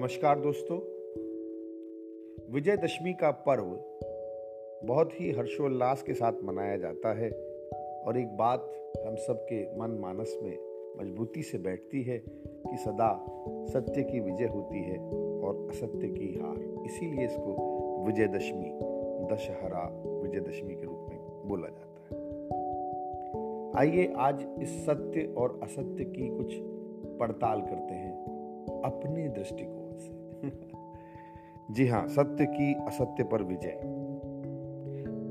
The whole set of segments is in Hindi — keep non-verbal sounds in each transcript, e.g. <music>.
नमस्कार दोस्तों। विजयदशमी का पर्व बहुत ही हर्षोल्लास के साथ मनाया जाता है और एक बात हम सबके मन मानस में मजबूती से बैठती है कि सदा सत्य की विजय होती है और असत्य की हार। इसीलिए इसको विजयदशमी, दशहरा विजयदशमी के रूप में बोला जाता है। आइए आज इस सत्य और असत्य की कुछ पड़ताल करते हैं अपने दृष्टिकोण <laughs> जी हाँ सत्य की असत्य पर विजय।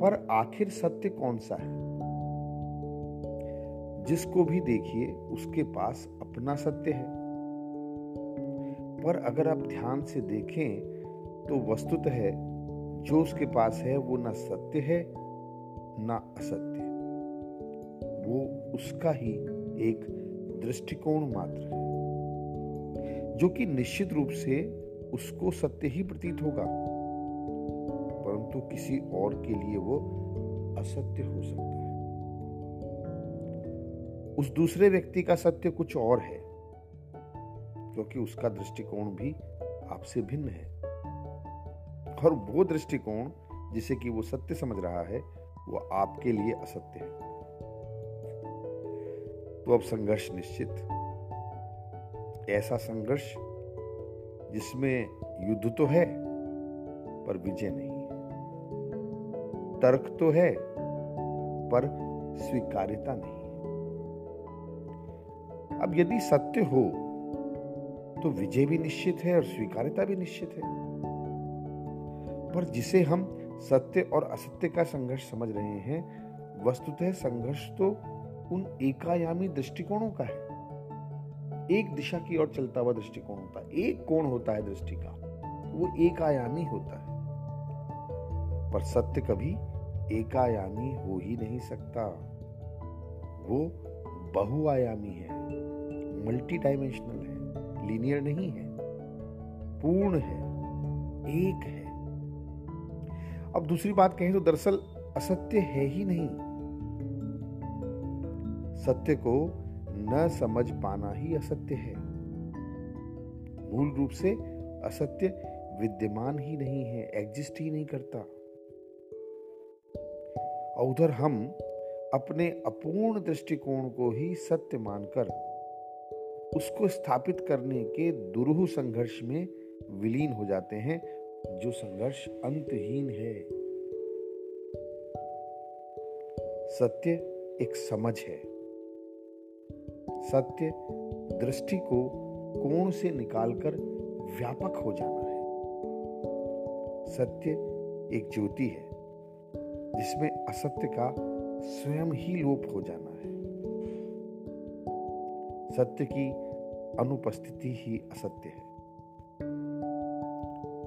पर आखिर सत्य कौन सा है? जिसको भी देखिए, उसके पास अपना सत्य है। पर अगर आप ध्यान से देखें तो वस्तुत है, जो उसके पास है, वो ना सत्य है, ना असत्य वो उसका ही एक दृष्टिकोण मात्र है, जो कि निश्चित रूप से उसको सत्य ही प्रतीत होगा। परंतु किसी और के लिए वो असत्य हो सकता है। उस दूसरे व्यक्ति का सत्य कुछ और है, क्योंकि उसका दृष्टिकोण भी आपसे भिन्न है। और वो दृष्टिकोण, जिसे कि वो सत्य समझ रहा है, वो आपके लिए असत्य है। तो अब संघर्ष निश्चित। ऐसा संघर्ष जिसमें युद्ध तो है, पर विजय नहीं है। तर्क तो है, पर स्वीकार्यता नहीं अब यदि सत्य हो तो विजय भी निश्चित है और स्वीकार्यता भी निश्चित है। पर जिसे हम सत्य और असत्य का संघर्ष समझ रहे हैं, वस्तुतः संघर्ष तो उन एकायामी दृष्टिकोणों का है। एक दिशा की ओर चलता हुआ दृष्टिकोण होता है। एक कोण होता है दृष्टि का, वो एक आयामी होता है। पर सत्य कभी एकायामी हो ही नहीं सकता। वो बहुआयामी है मल्टी डायमेंशनल है लीनियर नहीं है, पूर्ण है, एक है। अब दूसरी बात कहें तो दरअसल असत्य है ही नहीं। सत्य को न समझ पाना ही असत्य है। मूल रूप से असत्य विद्यमान ही नहीं है एग्जिस्ट ही नहीं करता। और उधर हम अपने अपूर्ण दृष्टिकोण को ही सत्य मानकर उसको स्थापित करने के दुरूह संघर्ष में विलीन हो जाते हैं, जो संघर्ष अंतहीन है। सत्य एक समझ है। सत्य दृष्टि को कोण से निकालकर व्यापक हो जाना है। सत्य एक ज्योति है, जिसमें असत्य का स्वयं ही लोप हो जाना है। सत्य की अनुपस्थिति ही असत्य है।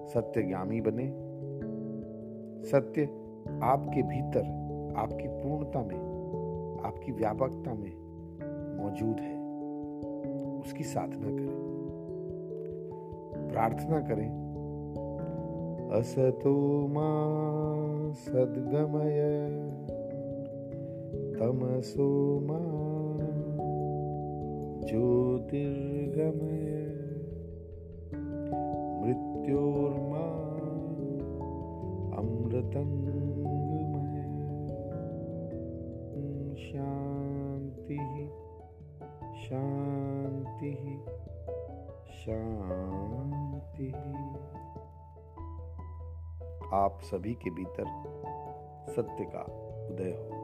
सत्य ज्ञानी बने। सत्य आपके भीतर, आपकी पूर्णता में, आपकी व्यापकता में मौजूद है उसकी साधना करें। प्रार्थना करें। असतो सदगमय तमसो ज्योतिर्गमय मृत्योर्मा अमृतंगमय शांति शांति आप सभी के भीतर सत्य का उदय हो।